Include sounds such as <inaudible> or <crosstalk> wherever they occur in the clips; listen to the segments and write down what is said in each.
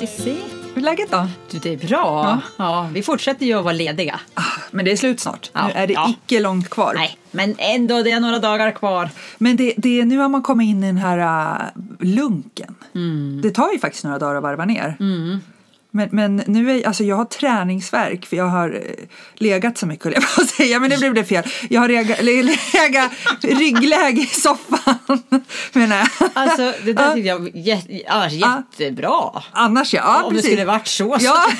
Mossisi. hur är läget då? Du, det är bra. Ja. vi fortsätter ju att vara lediga. Ah, men det är slut snart. Ja, Nu är det ja. icke långt kvar. Nej, men ändå, det är några dagar kvar. Men det, det, nu har man kommit in i den här äh, lunken. Mm. Det tar ju faktiskt några dagar att varva ner. Men, men nu är, alltså jag har träningsverk för jag har eh, legat så mycket höll jag på att säga, men det blev det fel. Jag har legat, legat ryggläge i soffan <laughs> jag. Alltså, det där tyckte jag jät- annars jättebra. Annars ja, ja om det precis. skulle varit så. så Ja. <laughs>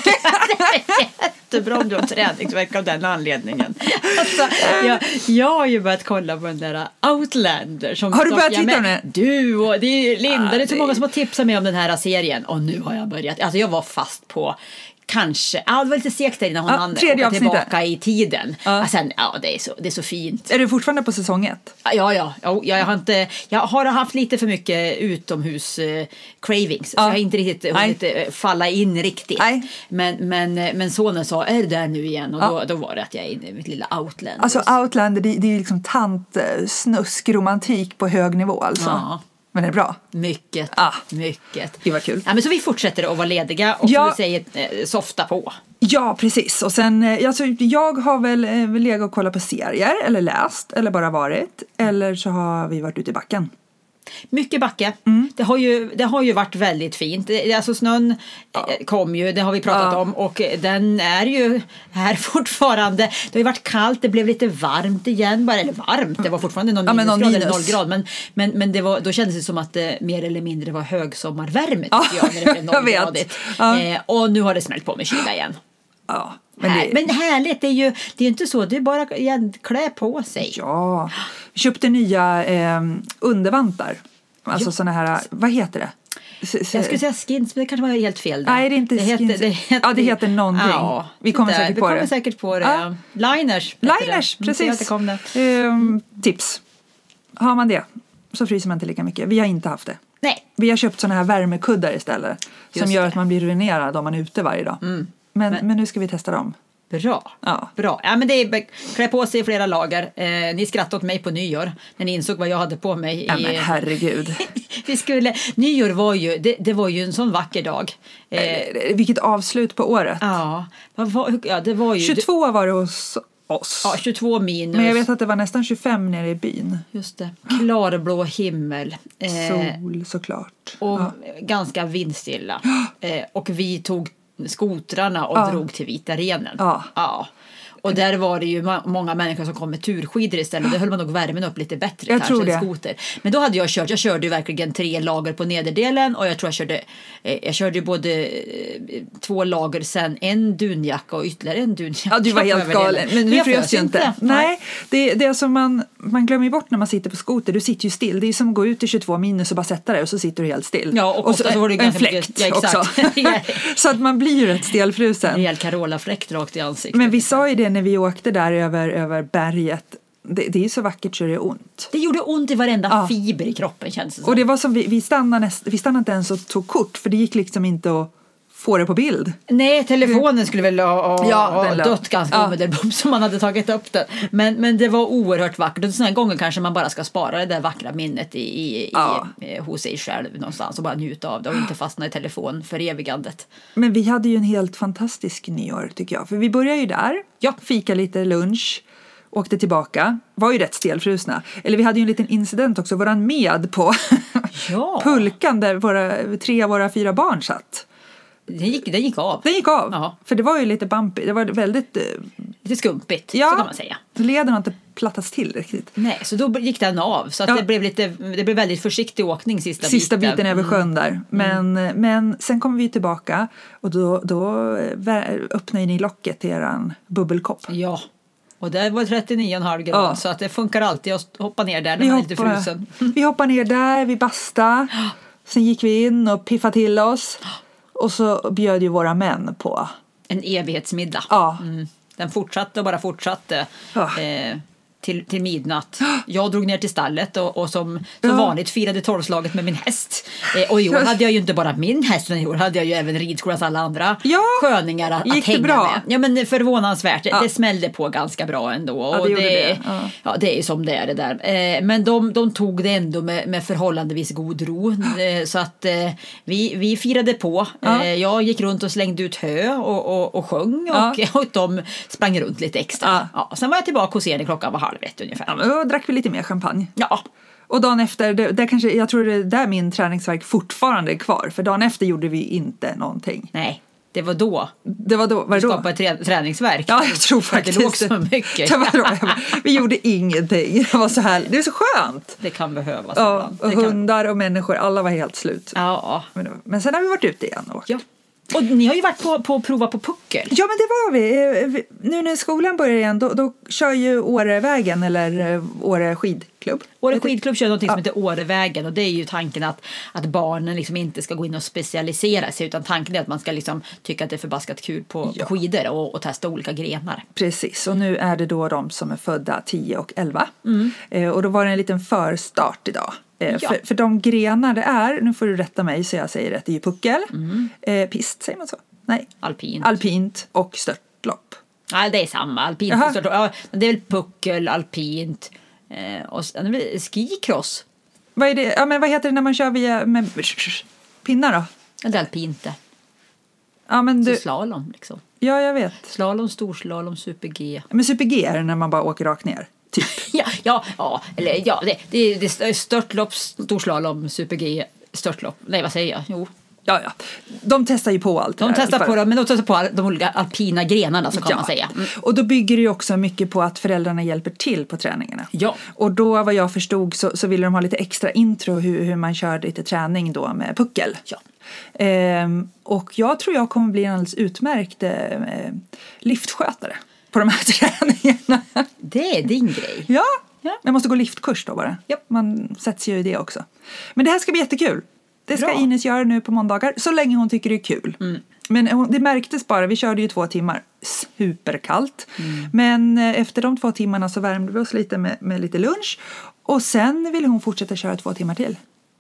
Jättebra om du har träningsvärk av den anledningen. Alltså, jag, jag har ju börjat kolla på den där Outlander. Som, Har du börjat ja, titta på men den? Du och det är Linda, Ja, det är så det- många som har tipsat mig om den här serien. Och nu har jag börjat. Alltså jag var fast på Kanske, ja det var lite segt där innan hon Ja, hann åka tillbaka i tiden. Ja. Ja. Sen, ja det är, så, det är så fint. Är du fortfarande på säsong ett? Ja, ja, ja. Jag, har inte, jag har haft lite för mycket utomhus eh, cravings. Så Ja. jag har inte riktigt Nej. hunnit eh, falla in riktigt. Nej. Men, men, eh, men sonen sa, är du där nu igen? Och Ja. då, då var det att jag är inne i mitt lilla outland. Alltså Outlander, det, det är ju liksom tant eh, snuskromantik på hög nivå alltså. Ja. Men är bra. Mycket, Ah. mycket. Det var kul. Ja, men så vi fortsätter att vara lediga och Ja. säger eh, softa på. Ja, precis. Och sen, eh, alltså, jag har väl eh, legat och kollat på serier eller läst eller bara varit. Eller så har vi varit ute i backen. Mycket backe. Mm. Det, har ju, det har ju varit väldigt fint. Alltså snön eh, kom ju, det har vi pratat Ja. om och eh, den är ju här <laughs> fortfarande. Det har ju varit kallt, det blev lite varmt igen. Bara, eller varmt, det var fortfarande någon Ja, någon minusgrad eller minus. noll grad. Men, men, men det var, då kändes det som att det mer eller mindre var högsommarvärme Ja, jag, när det blev <laughs> nollgradigt. Ja. Eh, och nu har det smält på med kyla igen. Ja, Men, det, men härligt, det är ju det är inte så, det är bara att klä på sig. Ja. Vi köpte nya eh, undervantar. Alltså Ja. såna här, vad heter det? S- Jag skulle säga skins, men det kanske var helt fel. Där. Nej, det är inte skins. Ja, det heter någonting. Vi kommer säkert vi på kommer det. säkert på det. Ja. Ja. Liners. heter Liners, det. Mm, precis. Det det. Ehm, tips. Har man det så fryser man inte lika mycket. Vi har inte haft det. Nej, Vi har köpt såna här värmekuddar istället. som Just gör det. att man blir ruinerad om man är ute varje dag. Men, Men- men nu ska vi testa dem. bra. Ja. Bra. Ja, men det är klä på sig i flera lager. Eh, ni skrattade åt mig på nyår när ni insåg vad jag hade på mig. Ja, i, men herregud. <laughs> vi skulle, nyår var ju, det, det var ju en sån vacker dag. Eh, Eh, Vilket avslut på året. ja, var, ja, det var ju 22 var det hos oss. ja, 22 minus. Men jag vet att det var nästan 25 nere i byn. Just det. Klarblå himmel. Eh, Sol såklart. Och Ja. ganska vindstilla. <gasps> Eh, och vi tog skotrarna och Ja. drog till Vita renen. Ja. Och där var det ju många människor som kom med turskidor istället. Där höll man nog värmen upp lite bättre Jag kanske tror det. skoter. Men då hade jag kört, jag körde ju verkligen tre lager på nederdelen och jag tror jag körde, eh, jag körde ju både eh, två lager sen en dunjacka och ytterligare en dunjacka. Ja, du var helt galen. Men jag frös ju inte. Nej, det, det är som man, man glömmer bort när man sitter på skoter. Du sitter ju still. Det är som att gå ut i 22 minus och bara sätta dig och så sitter du helt still. Ja, och ofta så var det en fläkt ja, också. <laughs> <laughs> så att man blir ju rätt En stelfrusen. rejäl Carola-fläkt rakt i ansiktet. Men vi sa ju det när vi åkte där över, över berget. Det, det är så vackert så det är ont. Det gjorde ont i varenda Ja. fiber i kroppen känns det som. Och det var som vi, vi, stannade näst, vi stannade inte ens och tog kort för det gick liksom inte att få det på bild. Nej, telefonen skulle väl ha, ha, Ja, ha dött ganska ja. omedelbart som man hade tagit upp den. Men, men det var oerhört vackert. Och sådana här gånger kanske man bara ska spara det där vackra minnet i, i, Ja. i, eh, hos sig själv någonstans och bara njuta av det och inte fastna i telefon för evigandet. Men vi hade ju en helt fantastisk nyår tycker jag. För vi började ju där, Ja. fika lite lunch, åkte tillbaka, var ju rätt stelfrusna. Eller vi hade ju en liten incident också, våran med på Ja. <laughs> pulkan där våra, tre av våra fyra barn satt. Den gick, den gick av. Den gick av, Ja. för det var ju lite bumpy. Det var väldigt... eh, Lite skumpigt, så kan man säga. leden har inte plattats till riktigt. Nej, så då gick den av. Så att Ja. det, blev lite, det blev väldigt försiktig åkning sista, Sista biten. biten över sjön där. Men, men sen kom vi tillbaka och då, då eh, vä- ni locket till eran bubbelkopp. Ja, och det var 39,5 grader Ja. så att det funkar alltid att hoppa ner där när man är lite frusen. vi hoppar ner där, vi basta. Sen gick vi in och piffade till oss. Och så bjöd ju våra män på. En evighetsmiddag. Ja. Mm. Den fortsatte och bara fortsatte. Ja. Eh, till, till midnatt. <gasps> Jag drog ner till stallet och, och som, som Ja. vanligt firade tolvslaget med min häst. Eh, och i år hade jag ju inte bara min häst, utan i år hade jag ju även ridskolans alla andra Ja. sköningar att, Gick att det hänga bra? med. Ja men förvånansvärt, Ja. det smällde på ganska bra ändå. Ja, det och gjorde det. Ja. Ja, det är ju som det är det där. Eh, men de, de tog det ändå med, med förhållandevis god ro. Eh, så att eh, vi, vi firade på. Eh, jag gick runt och slängde ut hö och, och, och sjöng och, <laughs> och de sprang runt lite extra. Ja. Ja. sen var jag tillbaka hos er när klockan var halv ett ungefär. Ja, men då drack vi lite mer champagne. Ja, Och dagen efter, det, där kanske, jag tror det är där min träningsverk fortfarande är kvar. För dagen efter gjorde vi inte någonting. nej, det var då Det var då, var du det skapade trä, träningsverk. Ja, jag tror faktiskt Det låg så mycket. <laughs> Det Vi gjorde ingenting. Det var så här, det är så skönt. Det kan behövas Ja, ibland. och Det hundar och människor, alla var helt slut. Ja, Men, det men sen har vi varit ute igen och ja. Och ni har ju varit på, på att prova på puckel. Ja, men det var vi. Eh, vi- Nu när skolan börjar igen, då, då kör ju Årevägen eller eh, Åre skidklubb. Åre skidklubb kör något som heter Årevägen och det är ju tanken att, att barnen liksom inte ska gå in och specialisera sig utan tanken är att man ska liksom tycka att det är förbaskat kul på, Ja. på skidor och, och testa olika grenar. Precis, och nu är det då de som är födda 10 och 11. Eh, och då var det en liten förstart idag. Eh. Ja. för, för de grenar det är, nu får du rätta mig så jag säger rätt, det är ju puckel, Mm. eh, pist, säger man så? Nej, Alpint. alpint och störtlopp. ja, det är samma. Alpint. Jaha. och så- Ja, det är väl puckel, alpint eh, och skicross. Vad, är det? Ja, men vad heter det när man kör via med pinnar då? Det är alpint det. Ja, men Så du, slalom liksom. ja, jag vet. Slalom, storslalom, super-G. Men super-G är det när man bara åker rakt ner, typ. <laughs> Ja, ja, ja, eller ja, det, det, det är störtlopp, storslalom, super-G, störtlopp. Nej, vad säger jag? Jo, Ja, ja. De testar ju på allt De testar på men de testar på de olika alpina grenarna så kan Ja. man säga. Mm. Och då bygger det ju också mycket på att föräldrarna hjälper till på träningarna. Ja. Och då vad jag förstod så, så ville de ha lite extra intro hur, hur man kör lite träning då med puckel. Ja. Ehm, och jag tror jag kommer bli en alldeles utmärkt eh, liftskötare på de här <laughs> träningarna. Det är din grej. ja. Ja. jag måste gå liftkurs då bara. Ja. Man sätts ju i det också. Men det här ska bli jättekul. Det ska Bra. Mm. Ines göra nu på måndagar så länge hon tycker det är kul. Men hon- det märktes bara, vi körde ju två timmar, superkallt. Mm. Men eh, efter de två timmarna så värmde vi oss lite med, med lite lunch och sen ville hon fortsätta köra två timmar till.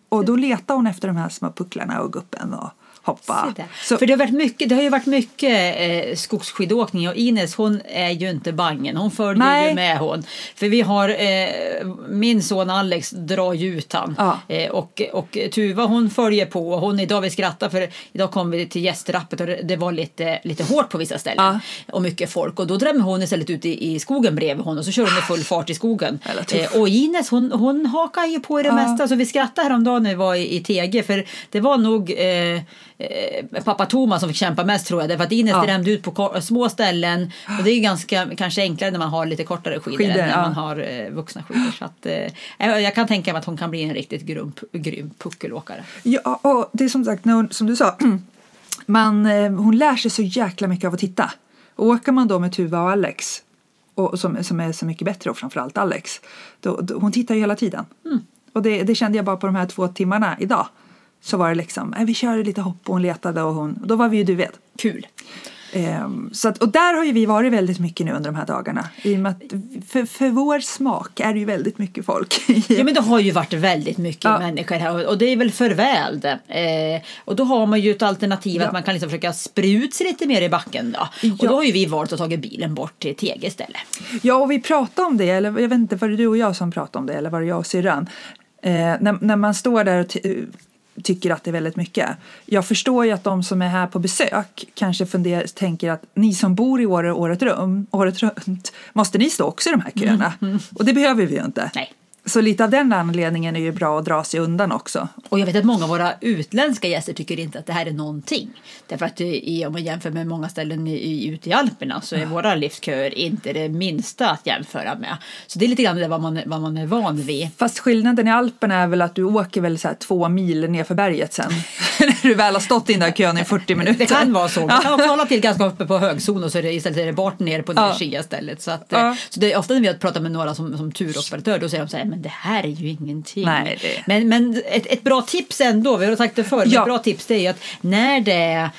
Och då letade hon efter de här små pucklarna och guppen och hoppa. Så, För det har, varit mycket, det har ju varit mycket eh, skogsskidåkning och Ines hon är ju inte bangen. Hon följer Nej. ju med hon. För vi har, eh, min son Alex drar ju ut han. Ja. Eh, och, och Tuva hon följer på och hon idag vi skrattar för idag kom vi till gästrappet och det, det var lite, lite hårt på vissa ställen. Och mycket folk och då drämmer hon istället ut i, i skogen bredvid hon och så kör hon i full fart i skogen. Eh, och Ines hon, hon hakar ju på i det mesta så vi skrattade häromdagen när vi var i, i TG för det var nog eh, pappa Thomas som fick kämpa mest tror jag. Därför att Ines Ja. drämde ut på små ställen. Och det är ju ganska kanske enklare när man har lite kortare skidor, Skidor, än när ja. man har eh, vuxna skidor. Så att, eh, jag kan tänka mig att hon kan bli en riktigt grym, grym puckelåkare. Ja, och det är som sagt, när hon, som du sa, <clears throat> man, eh, hon lär sig så jäkla mycket av att titta. Och åker man då med Tuva och Alex, och som, som är så mycket bättre och framförallt Alex, då, då, hon tittar ju hela tiden. Och det, det kände jag bara på de här två timmarna idag. Så var det liksom, eh, vi körde lite hopp och hon letade och hon, och då var vi ju du vet. Kul! Ehm, så att, och där har ju vi varit väldigt mycket nu under de här dagarna. I och med att för, för vår smak är det ju väldigt mycket folk. <laughs> Ja men det har ju varit väldigt mycket Ja. människor här och- och det är väl för väl det. Eh, och då har man ju ett alternativ Ja. att man kan liksom försöka sprida ut sig lite mer i backen då. Och Ja. då har ju vi valt att ta bilen bort till TG istället. Ja, och vi pratade om det, eller jag vet inte, var det du och jag som pratade om det eller var det jag och syrran? Eh, när, när man står där och tycker att det är väldigt mycket. Jag förstår ju att de som är här på besök kanske funderar, tänker att ni som bor i Åre året, rum, året runt, måste ni stå också i de här köerna? Och det behöver vi ju inte. Nej. Så lite av den anledningen är ju bra att dra sig undan också. Och jag vet att många av våra utländska gäster tycker inte att det här är någonting. Därför att är, om man jämför med många ställen i, i, ute i Alperna så är våra liftköer inte det minsta att jämföra med. Så det är lite grann det vad man, vad man är van vid. Fast skillnaden i Alperna är väl att du åker väl så här två mil ner för berget sen. <laughs> När du väl har stått i den där kön i 40 minuter. Det kan vara så. Man Ja. kan också hålla till ganska uppe på högzon och så är det istället är det bort ner på Ja. ja. stället. Så, att, Ja. så det är ofta när vi har pratat med några som, som turoperatör då säger de så här, men det här är ju ingenting. Nej, det- Men, men ett, ett bra tips ändå, vi har sagt det förr, Ja. ett bra tips det är ju att när det är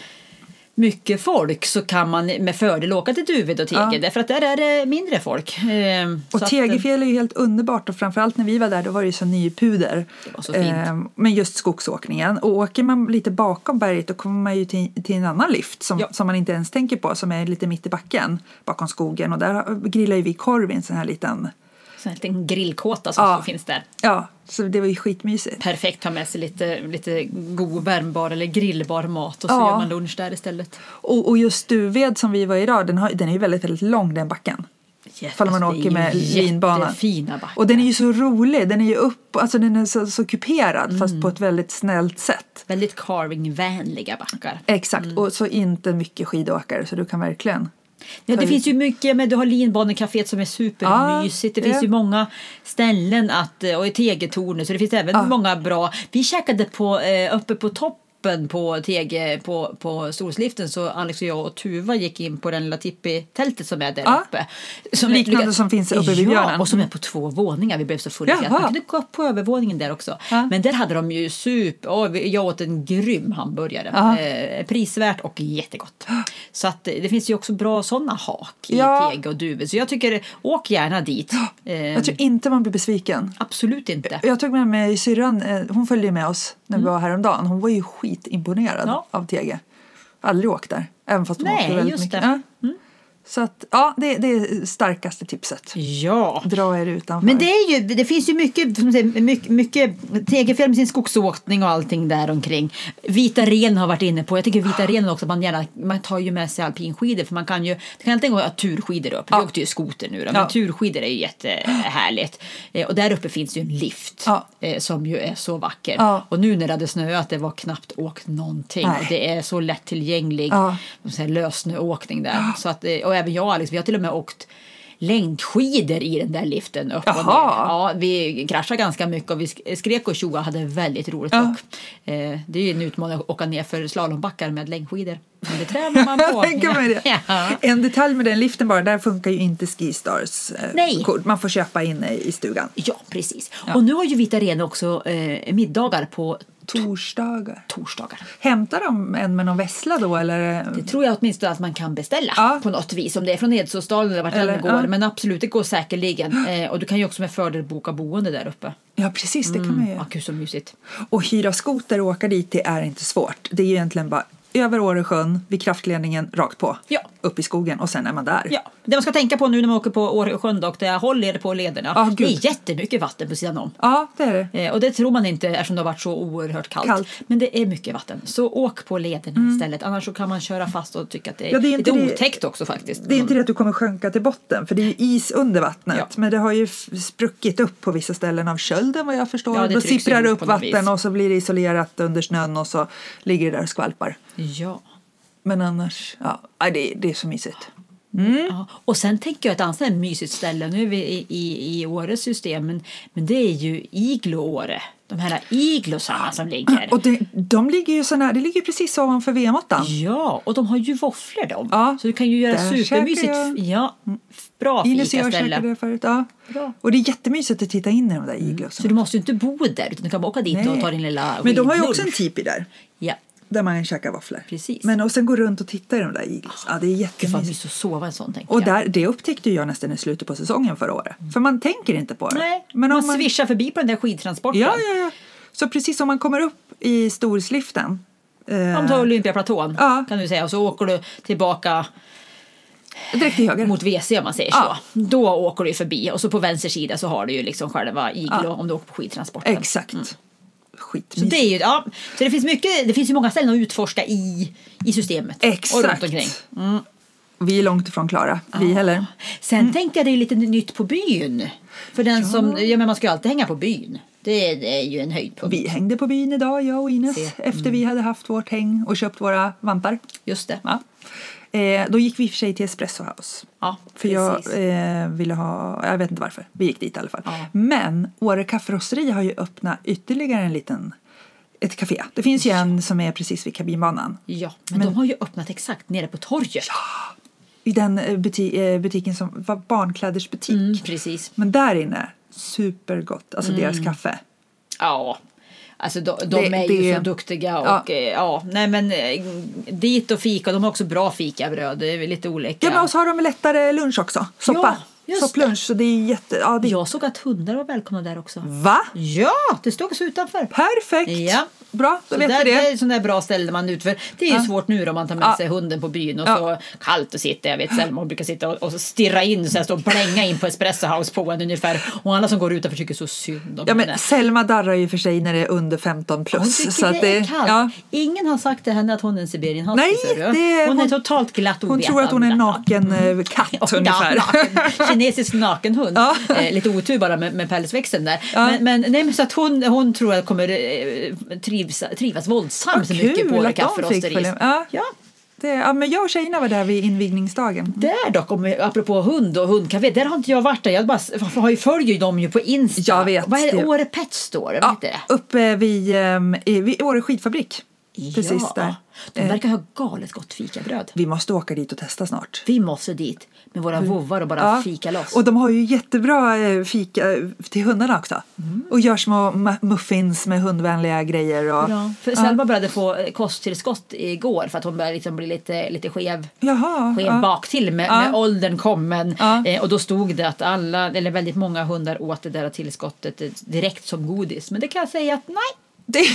mycket folk så kan man med fördel åka till Duved och Tegel Ja. därför att där är det mindre folk. Eh, Och Tegefjäll är ju helt underbart och framförallt när vi var där då var det ju så nypuder. Det var så fint. Eh, men just skogsåkningen. Och åker man lite bakom berget då kommer man ju till, till en annan lift som, Ja. som man inte ens tänker på som är lite mitt i backen bakom skogen. Och där grillar ju vi korv i en sån här liten, en liten grillkåta som Ja. finns där. ja så det var ju skitmysigt. Perfekt ha med sig lite, lite god värmbar eller grillbar mat och så Ja. gör man lunch där istället. Och, och just Duved som vi var idag den, har, den är ju väldigt, väldigt lång den backen. Ifall man Alltså, åker med linbanan. Och den är ju så rolig, den är ju upp, alltså den är så, så kuperad Mm. fast på ett väldigt snällt sätt. Väldigt carvingvänliga backar. Exakt, Mm. och så inte mycket skidåkare så du kan verkligen Ja, det finns ju mycket, men du har linbanecaféet som är supermysigt. det finns ja. ju många ställen att, och i Tegetornet så det finns även Ja. många bra. Vi käkade på, eh, uppe på toppen på Tege på, på Storsliften så Alex och jag och Tuva gick in på den lilla tippi-tältet som är där Ja. uppe. Som Liknande som finns uppe vid Ja, björnen. och som är på två våningar. Vi blev så fulla att man kunde gå upp på övervåningen där också. Ja. Men där hade de ju super, oh, jag åt en grym hamburgare. Ja. Eh, prisvärt och jättegott. Så att eh, det finns ju också bra sådana hak i Ja. Tege och Duved. Så jag tycker, åk gärna dit. Eh, Jag tror inte man blir besviken. Absolut inte. Jag tog med mig syrran, eh, hon följde med oss när vi var häromdagen. Hon var ju skitimponerad Mm. Ja. av Tege. Aldrig åkt där, även fast hon Nej, åkte väldigt mycket. det. Mm. Så att, ja, det, det är starkaste tipset. Ja. Dra er utanför. Men det, är ju, det finns ju mycket, som säger, mycket, mycket Tegefjäll med sin skogsåkning och allting där omkring. Vita ren har varit inne på. Jag tycker Vita ren också, man, gärna, man tar ju med sig alpinskidor för man kan ju, det kan antingen gå turskidor upp, Ja. åkte ju skoter nu då, men Ja. turskidor är ju jättehärligt. Eh, Och där uppe finns ju en lift Ja. eh, som ju är så vacker. Ja. Och nu när det hade snöat, det var knappt åkt någonting. Nej. Det är så lättillgänglig Ja. ja. lössnöåkning där. Så att, eh, och även jag och Alex, vi har till och med åkt längdskidor i den där liften upp och. Ja, vi kraschade ganska mycket och vi sk- skrek och tjoade och hade väldigt roligt Ja. dock. Eh, det är ju en utmaning att åka ner för slalombackar med längdskidor. Men det tränar <laughs> man på. Det. Ja. En detalj med den liften bara, där funkar ju inte Skistars eh, Nej. kort. Man får köpa inne i stugan. ja, precis. Och nu har ju Vita Arena också eh, middagar på Torsdagar. torsdagar. Hämtar de en med någon vessla då eller? Det tror jag åtminstone att man kan beställa Ja. på något vis. Om det är från Edsåsdalen eller vart det Eller, än går. ja. Men absolut, det går säkerligen. Eh, och du kan ju också med fördel boka boende där uppe. Ja precis, det kan man ju Ja, göra. gud så mysigt. Och hyra skoter och åka dit det är inte svårt. Det är ju egentligen bara över Åresjön, vid kraftledningen, rakt på. Ja. Upp i skogen och sen är man där. Ja, det man ska tänka på nu när man åker på Åresjön och där håller på lederna. Ja, det är jättemycket vatten på sidan om. Ja, det är det. Eh, och det tror man inte eftersom det har varit så oerhört kallt. Kallt. Men det är mycket vatten. Så åk på lederna istället. Annars så kan man köra fast och tycka att det är, Ja, det är lite det- otäckt också faktiskt. Det är inte det att du kommer sjunka till botten för det är ju is under vattnet. Ja. Men det har ju spruckit upp på vissa ställen av kölden vad jag förstår. Ja, det Då sipprar det upp vatten och så blir det isolerat under snön och så ligger det där och skvalpar. Ja. Men annars, ja, det, det är så mysigt. Ja. Och sen tänker jag ett annat mysigt ställe, nu är vi i, i, i Åres system, men, men det är ju Iglo-Åre. De här iglosarna som ligger. Och det, de ligger ju så nära, det ligger precis ovanför VM-8. Ja, och de har ju våfflor de. Ja, så du kan ju göra där supermysigt. jag. Ja, bra och fikaställe. förut. Ja. Bra. Och det är jättemysigt att titta in i de där iglosarna. Så du måste ju inte bo där utan du kan bara åka dit och Nej. ta din lilla Men de har ju också en tipi där. Ja, Där man käkar våfflor. Precis. Men och sen gå runt och titta i de där iglos. Ja, det är gud jättemysigt. mysigt att sova en sån tänker Och där, det upptäckte jag nästan i slutet på säsongen förra året. För man tänker inte på det. Nej, Men man, om man, svischar förbi på den där skidtransporten. ja, ja, ja. Så precis om man kommer upp i storsliften. Eh, Om du tar Olympiaplatån Ja. kan du säga och så åker du tillbaka direkt till höger. mot WC om man säger Ja. så. Då åker du förbi och så på vänster sida så har du ju liksom själva iglo om du åker på skidtransporten. Exakt. Mm. Så Skitmysigt. det är ju, ja, så det finns mycket, det finns ju många ställen att utforska i, i systemet. Och runt Exakt. omkring. Vi är långt ifrån klara. Vi heller. Sen Mm. tänkte jag det är lite nytt på byn. För den som, ja men man ska ju alltid hänga på byn. Det, det är ju en höjdpunkt. Vi hängde på byn idag, jag och Ines. Se. Mm. Efter vi hade haft vårt häng och köpt våra vantar. Just det. Ja. Eh, då gick vi i och för sig till Espresso House. Ja, För jag precis. eh, ville ha, jag vet inte varför, vi gick dit i alla fall. Ja. Men Åre kafferosteri har ju öppnat ytterligare en liten, ett café. Det finns ju en som är precis vid kabinbanan. Ja, men, de har ju öppnat exakt nere på torget. I den eh, buti, eh, butiken som var barnklädersbutik. Mm, precis. Men där inne, supergott. Alltså Mm. deras kaffe. Ja. Alltså de, de Det- är ju det- så duktiga Ja. och ja. ja, nej men eh, dit och fika, de har också bra fikabröd, det är lite olika. Ja, men och så har de lättare lunch också. Soppa. Just Sopplunch. Så det är jätte... Ja, det... Jag såg att hundar var välkomna där också. Va? Ja, det stod också utanför. Perfekt! Ja. Bra, då Så vet där, vi det det. är sådana bra ställen man utför. Det är ju Ja. svårt nu om man tar med Ja. sig hunden på byn och så kallt att sitta. Jag vet Selma hon brukar sitta och, och så stirra in så här, stå och blänga in på Espresso House på en ungefär. Och alla som går utanför tycker så synd om Ja, men henne. Selma darrar ju för sig när det är under 15 Hon plus. tycker så att det är det, kallt. Ingen har sagt till henne att hon är en siberian husky. Nej, det- hon, är hon- totalt glatt hon ovetande. tror att hon är en naken eh, katt <laughs> ungefär. Ja, kinesisk nakenhund. Ja. Eh, lite otur bara med, med pälsväxten där. Men, men, nej, men så att hon, hon tror att kommer eh, trivs, trivas våldsamt Vad mycket på våra kafferosterier. Ja. ja. Det, ja, men jag och tjejerna var där vid invigningsdagen. Där dock, om, apropå hund och hundcafé, där har inte jag varit där. Jag bara, har ju, följer ju dem ju på Insta. Jag vet Vad är det? Åre Pet Store? Ja, uppe vid, um, vid Åre skidfabrik. Precis ja. där. De verkar ha galet gott fikabröd. Vi måste åka dit och testa snart. Vi måste dit med våra vovvar och bara Ja. fika loss. Och de har ju jättebra eh, fika eh, till hundarna också. Mm. Och gör små mu- muffins med hundvänliga grejer. Och. För Selma började få eh, kosttillskott igår för att hon började liksom bli lite, lite skev, Jaha, skev ja. bak till med, Ja. med åldern kom. Men, Ja. eh, och då stod det att alla, eller väldigt många hundar åt det där tillskottet eh, direkt som godis. Men det kan jag säga att nej. Det,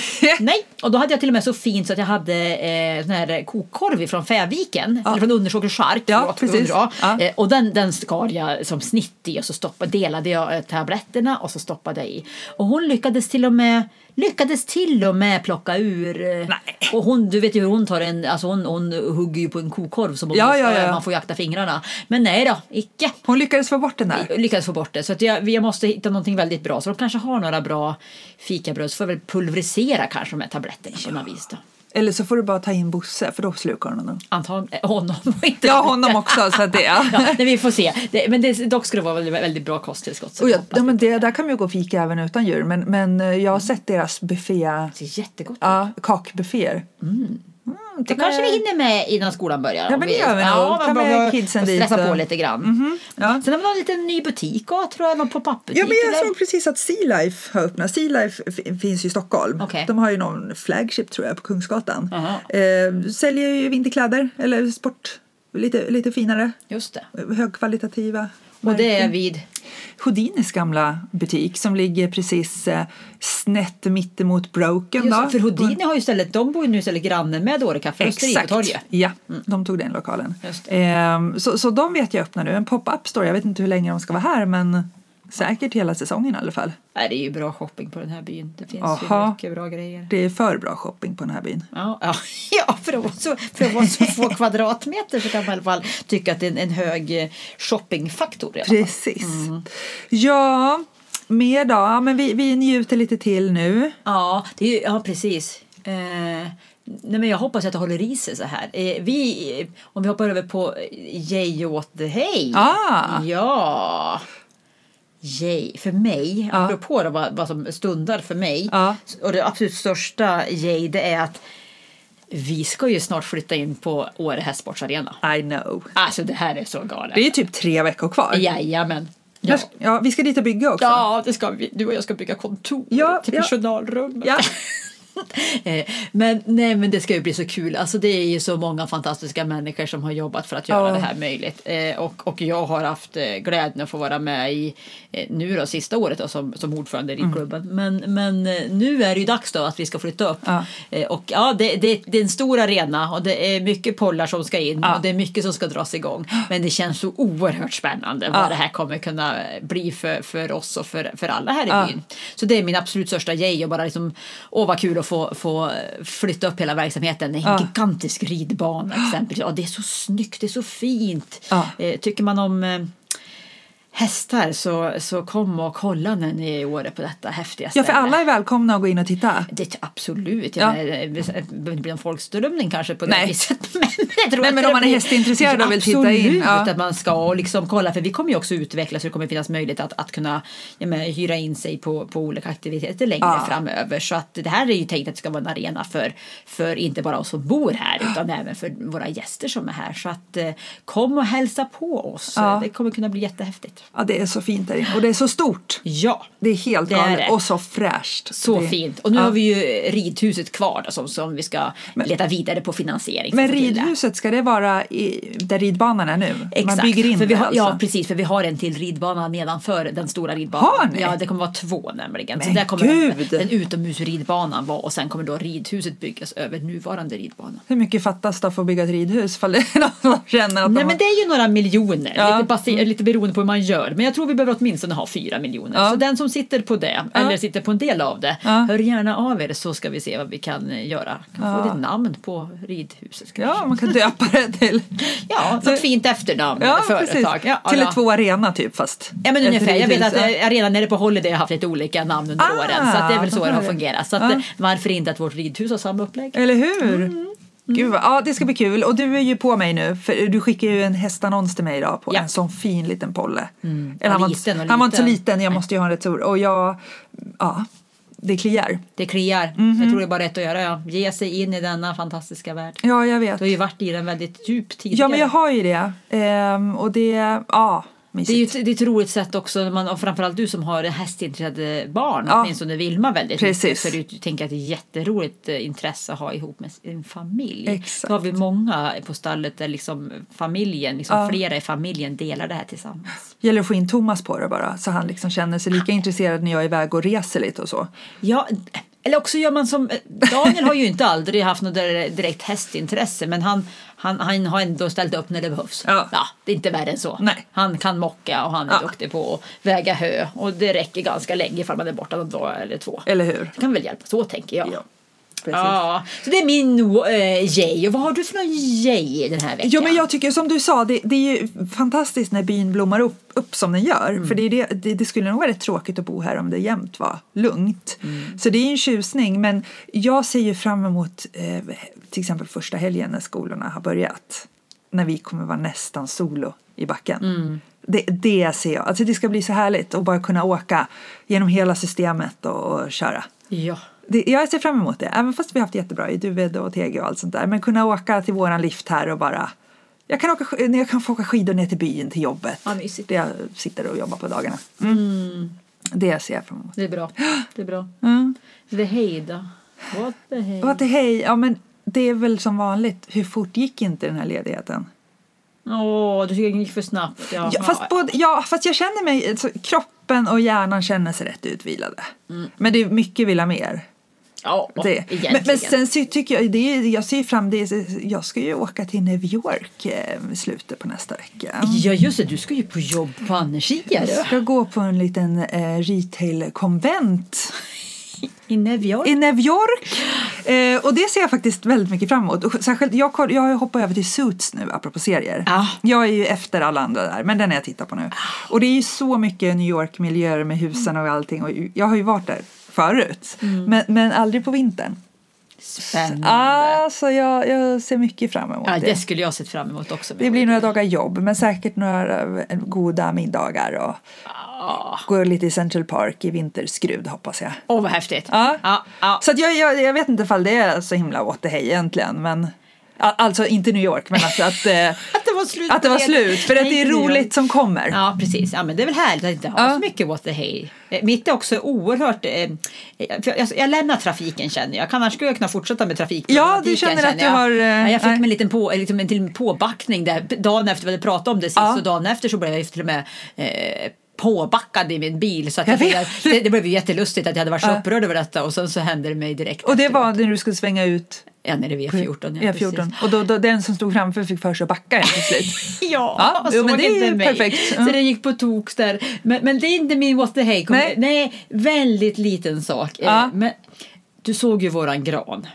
Nej, och då hade jag till och med så fint så att jag hade eh, sån här kokkorv från Fäviken, eller från Undersåker Chark. Ja, precis. Ja. Eh, och den, den skar jag som snitt i och så stoppade, delade jag eh, tabletterna och så stoppade jag i. Och hon lyckades till och med Lyckades till och med plocka ur. eh, Nej. Och hon, du vet ju hur hon tar en, alltså hon, hon hugger ju på en kokorv som Ja, ja, ja. man får jakta fingrarna. Men nej då, icke. hon lyckades få bort den där. Lyckades få bort det. Så att jag, jag måste hitta någonting väldigt bra. Så de kanske har några bra fikabröd. Så får jag väl pulverisera kanske de här tabletterna på något vis då. Eller så får du bara ta in Bosse för då slukar hon honom. Antagligen eh, honom och inte Ja, honom också. Så det, ja. <laughs> Ja, nej, vi får se. Det, men det, dock ska det vara väldigt, väldigt bra kosttillskott. Och ja, ja, men det, där kan man ju gå och fika även utan djur. Men, men eh, jag har sett deras buffé, Det ser jättegott ja, kakbufféer. Det kanske vi hinner med innan skolan börjar. Ja, men det gör vi nog. Ja, Ta med kidsen dit Stressa på lite grann. ja. Sen har vi någon liten ny butik och tror jag, någon pop-up-butik. Ja, men jag eller? såg precis att Sea Life har öppnat. Sea Life f- finns ju i Stockholm. Okej. De har ju någon flagship tror jag på Kungsgatan. Eh, säljer ju vinterkläder eller sport. Lite, lite finare. Just det. Högkvalitativa. Och det är vid... Houdinis gamla butik som ligger precis eh, snett mittemot Broken. Just, då. för Houdini har ju istället, de bor ju nu istället grannen med Åre Café Exakt, ja. De tog den lokalen. Just Ehm, så, så de vet jag öppnar nu. En pop-up store. Jag vet inte hur länge de ska vara här men säkert hela säsongen i alla fall. Nej, det är ju bra shopping på den här byn. Det finns Aha. ju mycket bra grejer. Det är för bra shopping på den här byn. Ja, ja, <laughs> ja för, att så, för att vara så få <laughs> kvadratmeter så kan man i alla fall tycka att det är en, hög eh, shoppingfaktor. Precis. Ja, mer då? Ja, men vi, vi njuter lite till nu. Ja, det är, ja precis. Eh, nej, men jag hoppas att det håller i sig så här. Eh, vi, om vi hoppar över på Yay åt the Hey. Ah. Ja. Yay. För mig, Ja. apropå då vad, vad som stundar för mig. Ja. Och det absolut största yay det är att vi ska ju snart flytta in på Åre Hästsportsarena. I know. Alltså det här är så galet. Det är ju typ tre veckor kvar. Jajamän. Ja. Ja. Vi ska dit och bygga också. Ja, det ska vi. Du och jag ska bygga kontor Ja, till ja. personalrum. Ja. <laughs> <laughs> Eh, men, nej, men det ska ju bli så kul. Alltså, det är ju så många fantastiska människor som har jobbat för att göra Ja. det här möjligt. Eh, och, och jag har haft eh, glädjen att få vara med i nu då, sista året då, som, som ordförande i klubben. Men, men eh, nu är det ju dags då att vi ska flytta upp. Ja. Och ja, det, det, det är en stor arena och det är mycket pollar som ska in Ja. och det är mycket som ska dras igång. Men det känns så oerhört spännande vad det här kommer kunna bli för, för oss och för, för alla här i byn. Så det är min absolut största grej och bara liksom, åh vad kul att få, få flytta upp hela verksamheten. En Ja. gigantisk ridbana exempelvis. Ja, det är så snyggt, det är så fint. Ja. Eh, tycker man om eh, hästar så, så kom och kolla när ni är i Åre på detta häftiga Ja, ställe. för alla är välkomna att gå in och titta. Det, absolut. Ja. Menar, det behöver inte bli någon folkströmning kanske på det Nej. viset. <laughs> Men, jag tror Nej, men det om man är hästintresserad och vill titta Absolut in, ja. att man ska liksom kolla. För vi kommer ju också utvecklas så det kommer finnas möjlighet att, att kunna jag menar, hyra in sig på, på olika aktiviteter längre Ja. framöver. Så att det här är ju tänkt att det ska vara en arena för, för inte bara oss som bor här utan även för våra gäster som är här. Så att eh, kom och hälsa på oss. Ja. Det kommer kunna bli jättehäftigt. Ja, det är så fint där inne. Och det är så stort. Ja, Det är helt Det är galet. det. Och så fräscht. så det, fint. Och nu ja. har vi ju ridhuset kvar då, som, som vi ska leta vidare på finansiering. Men det. ridhuset, ska det vara i, där ridbanan är nu? Exakt. Man bygger in för vi det har, alltså? Ja, precis. För vi har en till ridbana nedanför den stora ridbanan. Har ni? Ja, det kommer vara två nämligen. så Men där kommer gud! den, den utomhusridbanan vara och sen kommer då ridhuset byggas över nuvarande ridbana. Hur mycket fattas då för att bygga ett ridhus? Fall det är någon som känner att Nej de men det är ju några miljoner, Ja. Mm. lite, baser, lite beroende på hur man gör. Men jag tror vi behöver åtminstone ha fyra miljoner. Ja. Så den som sitter på det, eller sitter på en del av det, Ja. hör gärna av er så ska vi se vad vi kan eh, göra. Kan få Ja. ditt namn på ridhuset kanske. Ja, man kan döpa det till... Ja, <laughs> något fint efternamn, Ja, företag. Ja, till ja. ett två arena typ fast. Ja men ungefär. Jag vet att ja. eh, arenan nere på Holiday har haft lite olika namn under Ah, åren. Så det är väl så det har fungerat. Så att, Ja. eh, varför inte att vårt ridhus har samma upplägg? Eller hur? Mm. Gud, vad- ja, det ska bli kul. Och du är ju på mig nu, för du skickade ju en hästannons till mig idag på Ja. en sån fin liten polle. Eller Ja, han, var, liten och inte- han var inte så liten. liten, jag måste ju ha en stor. Och jag, ja, det kliar. Det kliar. Mhm. Jag tror det är bara rätt att göra. Ja. Ge sig in i denna fantastiska värld. Ja, jag vet. Du har ju varit i den väldigt djupt tidigare. Ja, men jag har ju det. Ehm, och det, ja, Det är ju det är ett roligt sätt också, man, och framförallt du som har hästintresserade barn, Ja. åtminstone Vilma väldigt Precis. mycket. Så det tänker att det är ett jätteroligt eh, intresse att ha ihop med sin familj. Exakt. Då har vi många på stallet där liksom familjen, liksom Ja. flera i familjen delar det här tillsammans. Gäller att få in Thomas på det bara, så han liksom känner sig lika intresserad när jag är iväg och reser lite och så. Ja, eller också gör man som Daniel har ju inte aldrig haft något direkt hästintresse men han, han, han har ändå ställt upp när det behövs. Ja. det är inte värre än så. Nej. Han kan mocka och han är Ja. duktig på att väga hö och det räcker ganska länge ifall man är borta någon dag eller två. Eller hur? Det kan väl hjälpas åt tänker jag. Ja, precis. Ja, så det är min äh, yay. Och vad har du för någon yay den här veckan? Ja, men jag tycker som du sa, det, det är ju fantastiskt när byn blommar upp, upp som den gör. Mm. För det, är det, det, det skulle nog vara rätt tråkigt att bo här om det jämt var lugnt. Mm. Så det är ju en tjusning. Men jag ser ju fram emot eh, till exempel första helgen när skolorna har börjat. När vi kommer vara nästan solo i backen. Mm. Det, det ser jag. Alltså det ska bli så härligt att bara kunna åka genom hela systemet och, och köra. Ja. Det, jag ser fram emot det, även fast vi har haft jättebra i Duved och TG och allt sånt där. Men kunna åka till våran lift här och bara... Jag kan, åka, jag kan få åka skidor ner till byn, till jobbet. Ja, mysigt. Där jag sitter och jobbar på dagarna. Mm. Det ser jag fram emot. Det är bra. Det är bra. <gasps> Mm. The hey då? What the hej, ja men det är väl som vanligt. Hur fort gick inte den här ledigheten? Åh, du tycker det gick för snabbt. Ja, fast, både, ja, fast jag känner mig, alltså, kroppen och hjärnan känner sig rätt utvilade. Men det är mycket vill ha mer. Ja, Det. Men, egentligen. men sen så tycker jag, det är, jag ser fram det, jag ska ju åka till New York eh, i slutet på nästa vecka. Ja, just det. Du ska ju på jobb på Annerskia Jag ska gå på en liten eh, retail-konvent <laughs> I New York. i New York. Eh, och det ser jag faktiskt väldigt mycket fram emot. Och särskilt, jag, jag hoppar över till Suits nu, apropå serier. Ja. Jag är ju efter alla andra där, men den är jag tittar på nu. Och det är ju så mycket New York-miljöer med husen och allting. Och jag har ju varit där förut, men, men aldrig på vintern. Spännande. Alltså jag, jag ser mycket fram emot Ja, det. det skulle jag sett fram emot också. Det blir några dagar jobb, men säkert några eh, goda middagar och gå lite i Central Park i vinterskrud hoppas jag. Åh, vad häftigt. Ja. Ja, ja. Så jag, jag, jag vet inte ifall det är så himla åt det hej egentligen, men alltså inte New York, men att, att, eh, <laughs> Att det var slut. att det var slut, för att det är roligt som kommer. Ja, precis. Ja, men det är väl härligt att inte ha Ja. så mycket what the hey. Eh, Mitt är också oerhört... Eh, för jag, jag lämnar trafiken känner jag. Annars skulle jag kunna fortsätta med trafik. Ja, du känner att du har, eh, ja, jag fick mig en liten på, liksom en till påbackning där. Dagen efter vi hade pratat om det sist Ja. och dagen efter så blev jag till och med eh, påbackad i min bil. Så att Jag jag det, det blev ju jättelustigt att jag hade varit så Ja. upprörd över detta och sen så hände det mig direkt Och det efteråt. var när du skulle svänga ut Ja, när det är V14. Ja, E14. precis. Och då, då, den som stod framför fick för sig att backa till slut. <laughs> Ja, Ja, jo, men det är ju perfekt. Så Ja. det gick på toks där. Men, men det är inte min what the hey. Nej. nej. väldigt liten sak. Eh, Ja. Men du såg ju våran gran.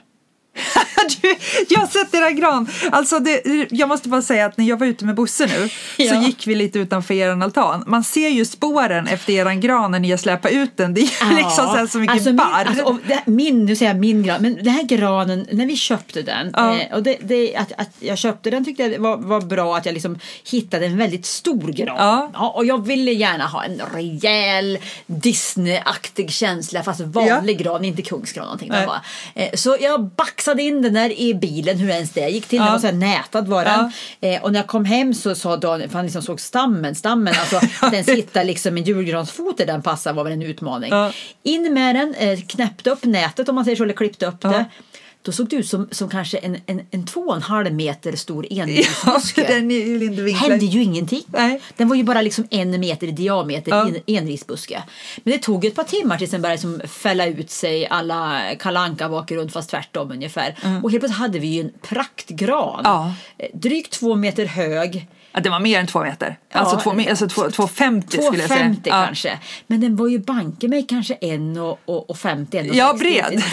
<laughs> du, jag har sett era gran. Alltså det, jag måste bara säga att när jag var ute med Bosse nu så Ja. gick vi lite utanför er altan. Man ser ju spåren efter eran gran när ni har släpat ut den. Det är ju liksom så, här så mycket alltså, min, barr. alltså, och det, min, nu säger jag min gran, men den här granen, när vi köpte den, Ja. eh, och det, det, att, att jag köpte den tyckte jag var, var bra att jag liksom hittade en väldigt stor gran. Ja. och jag ville gärna ha en rejäl Disney-aktig känsla, fast vanlig gran, inte kungsgran någonting. Var. Eh, så jag baxade in den den där i bilen, hur ens det gick till. Den Ja. var så här nätad var den. Eh, och när jag kom hem så sa Daniel, för han liksom såg stammen, stammen, alltså <laughs> att den sitter liksom en julgransfot där den passar var väl en utmaning. Ja. In med den, eh, knäppte upp nätet om man säger så, eller klippte upp Ja. det. Då såg det ut som, som kanske en, en, en två och en halv meter stor Ja, enrisbuske. <laughs> den ju hände ju ingenting. Nej. Den var ju bara liksom en meter i diameter, Ja. en enrisbuske. Men det tog ett par timmar tills den började liksom fälla ut sig alla kalanka bak runt fast tvärtom ungefär. Och helt plötsligt hade vi ju en praktgran. Ja. Eh, Drygt två meter hög. Ja, det var mer än två meter. Alltså, Ja. alltså två, 2,50 skulle jag säga. 2,50 Ja. kanske. Men den var ju banke mig kanske 1,50. Ja, bred.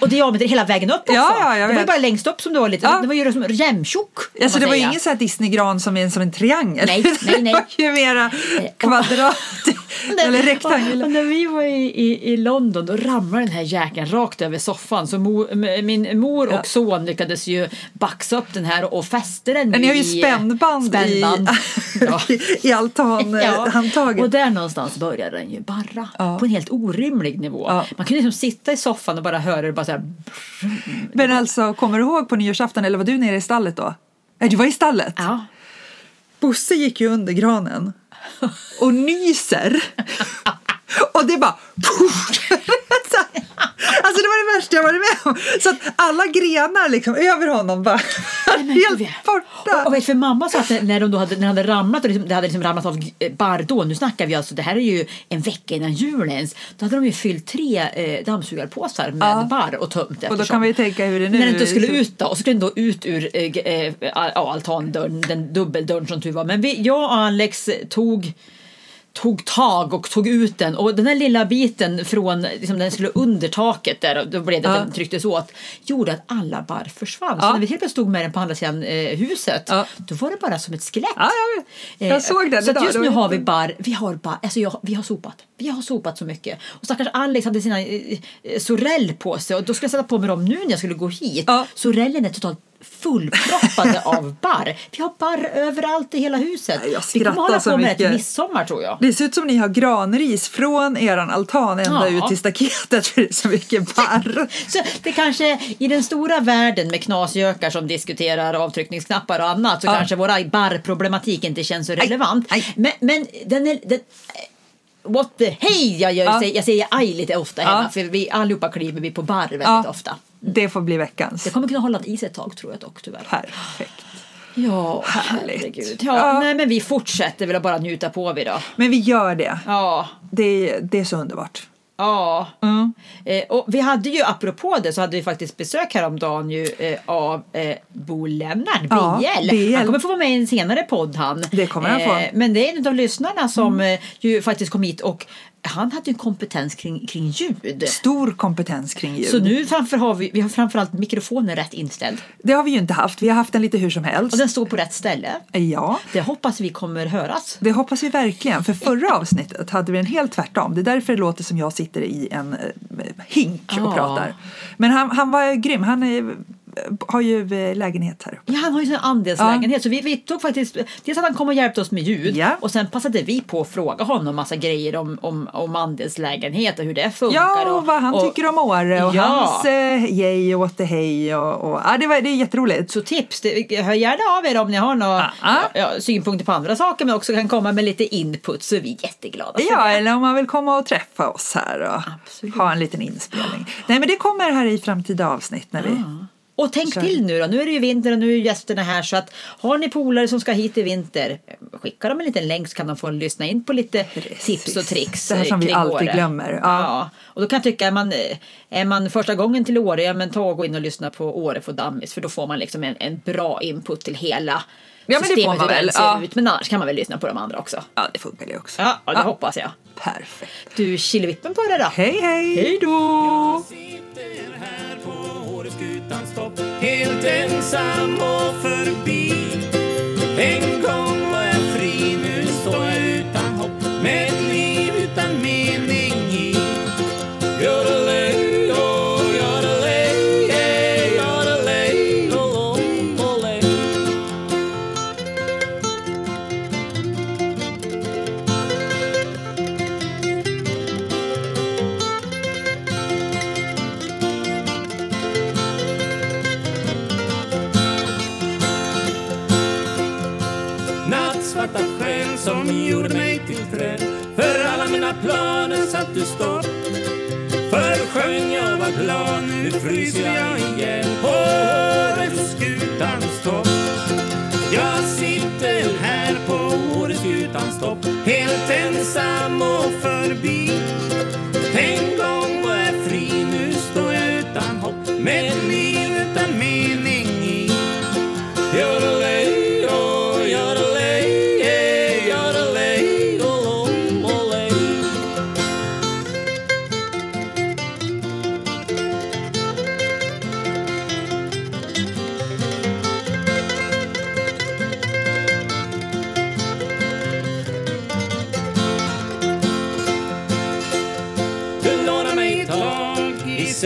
och diameter hela vägen upp <laughs> också. Ja, ja, jag det var ju bara längst upp som det var lite. Ja. Det var ju som jämntjock. kan Alltså, det var ju ingen sån här Disneygran som är som en triangel. Nej, nej, nej. <laughs> det var ju mera kvadrat <laughs> eller Och, rektangel. när vi var i, i, i London då ramlade den här jäkeln rakt över soffan. Så mor, m- min mor Ja. och son lyckades ju baxa upp den här och fäste den Men ni har ju spännband, spännband. <laughs> Ja. i, i altanhandtaget. och där någonstans började den ju barra Ja. på en helt orimlig nivå. Ja. Man kunde liksom sitta i soffan och bara höra det bara så här. Men alltså, kommer du ihåg på nyårsafton eller var du nere i stallet då? Nej, du var i stallet. Ja. Bosse gick ju under granen och nyser och det bara... <laughs> Alltså det var det värsta jag varit med om. Så att alla grenar liksom över honom bara helt borta. Och, och för mamma sa att när- de då hade, när de hade ramlat och liksom, det hade liksom ramlat av då, nu snackar vi alltså, det här är ju en vecka innan julen ens, då hade de ju fyllt tre eh, dammsugarpåsar med Ja. barr och tömt Och då kan vi tänka hur det nu När den inte skulle ut då, och så skulle den då ut ur eh, g- eh, altandörren, den dubbeldörren som tur var. Men vi, jag och Alex tog tog tag och tog ut den och den här lilla biten från liksom, den skulle under taket där och då blev det att Ja. den trycktes åt gjorde att alla barr försvann. Ja. Så när vi helt plötsligt stod med den på andra sidan eh, huset Ja. då var det bara som ett skelett. Ja, jag, jag såg den Så att idag. just nu har vi barr, vi har barr, alltså jag, vi har sopat. Vi har sopat så mycket. Och stackars Alex hade sina eh, eh, sorell på sig och då skulle jag sätta på mig dem nu när jag skulle gå hit. Sorellen är totalt fullproppade av barr. Vi har barr överallt i hela huset. Jag vi kommer hålla på med det till midsommar tror jag. Det ser ut som ni har granris från eran altan ända Ja. ut till staketet för det är så mycket barr. <laughs> Så det kanske i den stora världen med knasgökar som diskuterar avtryckningsknappar och annat så Ja. kanske våra barrproblematik inte känns så relevant. aj. Men, men den är... Den, What the hej! Jag, gör, Ja. säger, jag säger aj lite ofta Ja. hemma för vi allihopa kliver vi på barr väldigt Ja. ofta. Det får bli veckans. Det kommer kunna hålla i sig ett tag tror jag dock tyvärr. Perfekt. Ja, Härligt. herregud. Ja, Ja. Nej, men vi fortsätter väl bara njuta på vi då. Men vi gör det. Ja, Det, det är så underbart. ja. Mm. Eh, och vi hade ju, apropå det, så hade vi faktiskt besök häromdagen ju, eh, av eh, Bo Lennart, Ja, BL. BL. Han kommer få vara med i en senare podd han. Det kommer han få. Mm. men det är en av lyssnarna som eh, ju faktiskt kom hit och han hade ju kompetens kring, kring ljud. Stor kompetens kring ljud. Så nu framför har vi, vi har framförallt mikrofonen rätt inställd. Det har vi ju inte haft. Vi har haft den lite hur som helst. Och den står på rätt ställe. Ja, Det hoppas vi kommer höras. det hoppas vi verkligen. För förra avsnittet hade vi en helt tvärtom. Det är därför det låter som jag sitter i en eh, hink och Ja. pratar. Men han, han var grym. Han är, har ju eh, lägenhet här uppe. Ja, han har ju sin andelslägenhet så vi, vi tog faktiskt dels att han kom och hjälpte oss med ljud Ja. och sen passade vi på att fråga honom massa grejer om, om, om andelslägenhet och hur det funkar. Ja, och vad han och- tycker om Åre och Ja. hans eh, yay och åt hej. Och, och, ja, det, var, det är jätteroligt. Så tips, det, hör gärna av er om ni har några Ah. ja, synpunkter på andra saker men också kan komma med lite input så är vi jätteglada för Ja, det. eller om man vill komma och träffa oss här och Absolut. ha en liten inspelning. Nej, men det kommer här i framtida avsnitt när vi... Och tänk Kör. till nu då, nu är det ju vinter och nu är gästerna här så att har ni polare som ska hit i vinter, skicka dem en liten länk så kan de få lyssna in på lite tips och tricks. Det här som vi alltid Åre. glömmer. Ja. Ja. och då kan jag tycka, är man, är man första gången till Åre, ja men ta och gå in och lyssna på Åre för Dammis för då får man liksom en, en bra input till hela Ja, men det får man väl. Ja. ut. Men annars kan man väl lyssna på de andra också. ja, det funkar det också. Ja, det hoppas jag. Perfekt. Du, killevippen på det då. Hej, hej! Hej då! Helt ensam och förbi. En gång var jag fri, nu står jag utan hopp. Med ett liv utan mening.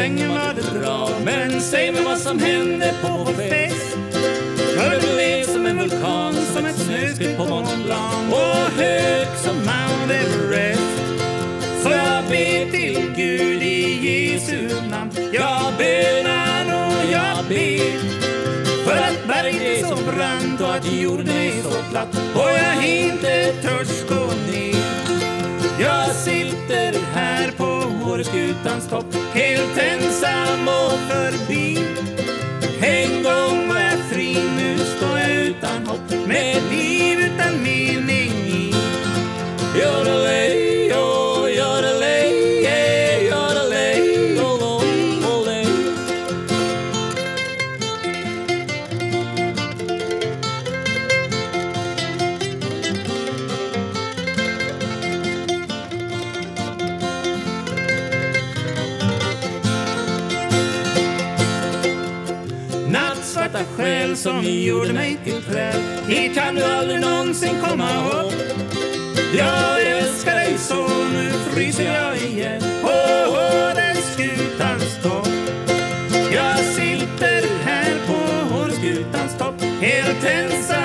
Sängen var det bra Men säg mig vad som hände på vår fest. För det blev som en vulkan, som ett snöskred på Mont Blanc Och hög som Mount Everest. Så jag ber till Gud i Jesu namn. Jag bönar och jag ber. För att berget är så brant och att jorden är så platt. Och jag inte törs gå ner. Jag sitter här på Åreskutans topp. Helt ensam och förbi. En gång var jag fri, nu står jag utan hopp. Med gjorde mig till träd. Hit kan du aldrig någonsin komma upp. Jag älskar dig så, nu fryser jag igen på Åreskutans topp. Jag sitter här på Åreskutans topp Helt ensam.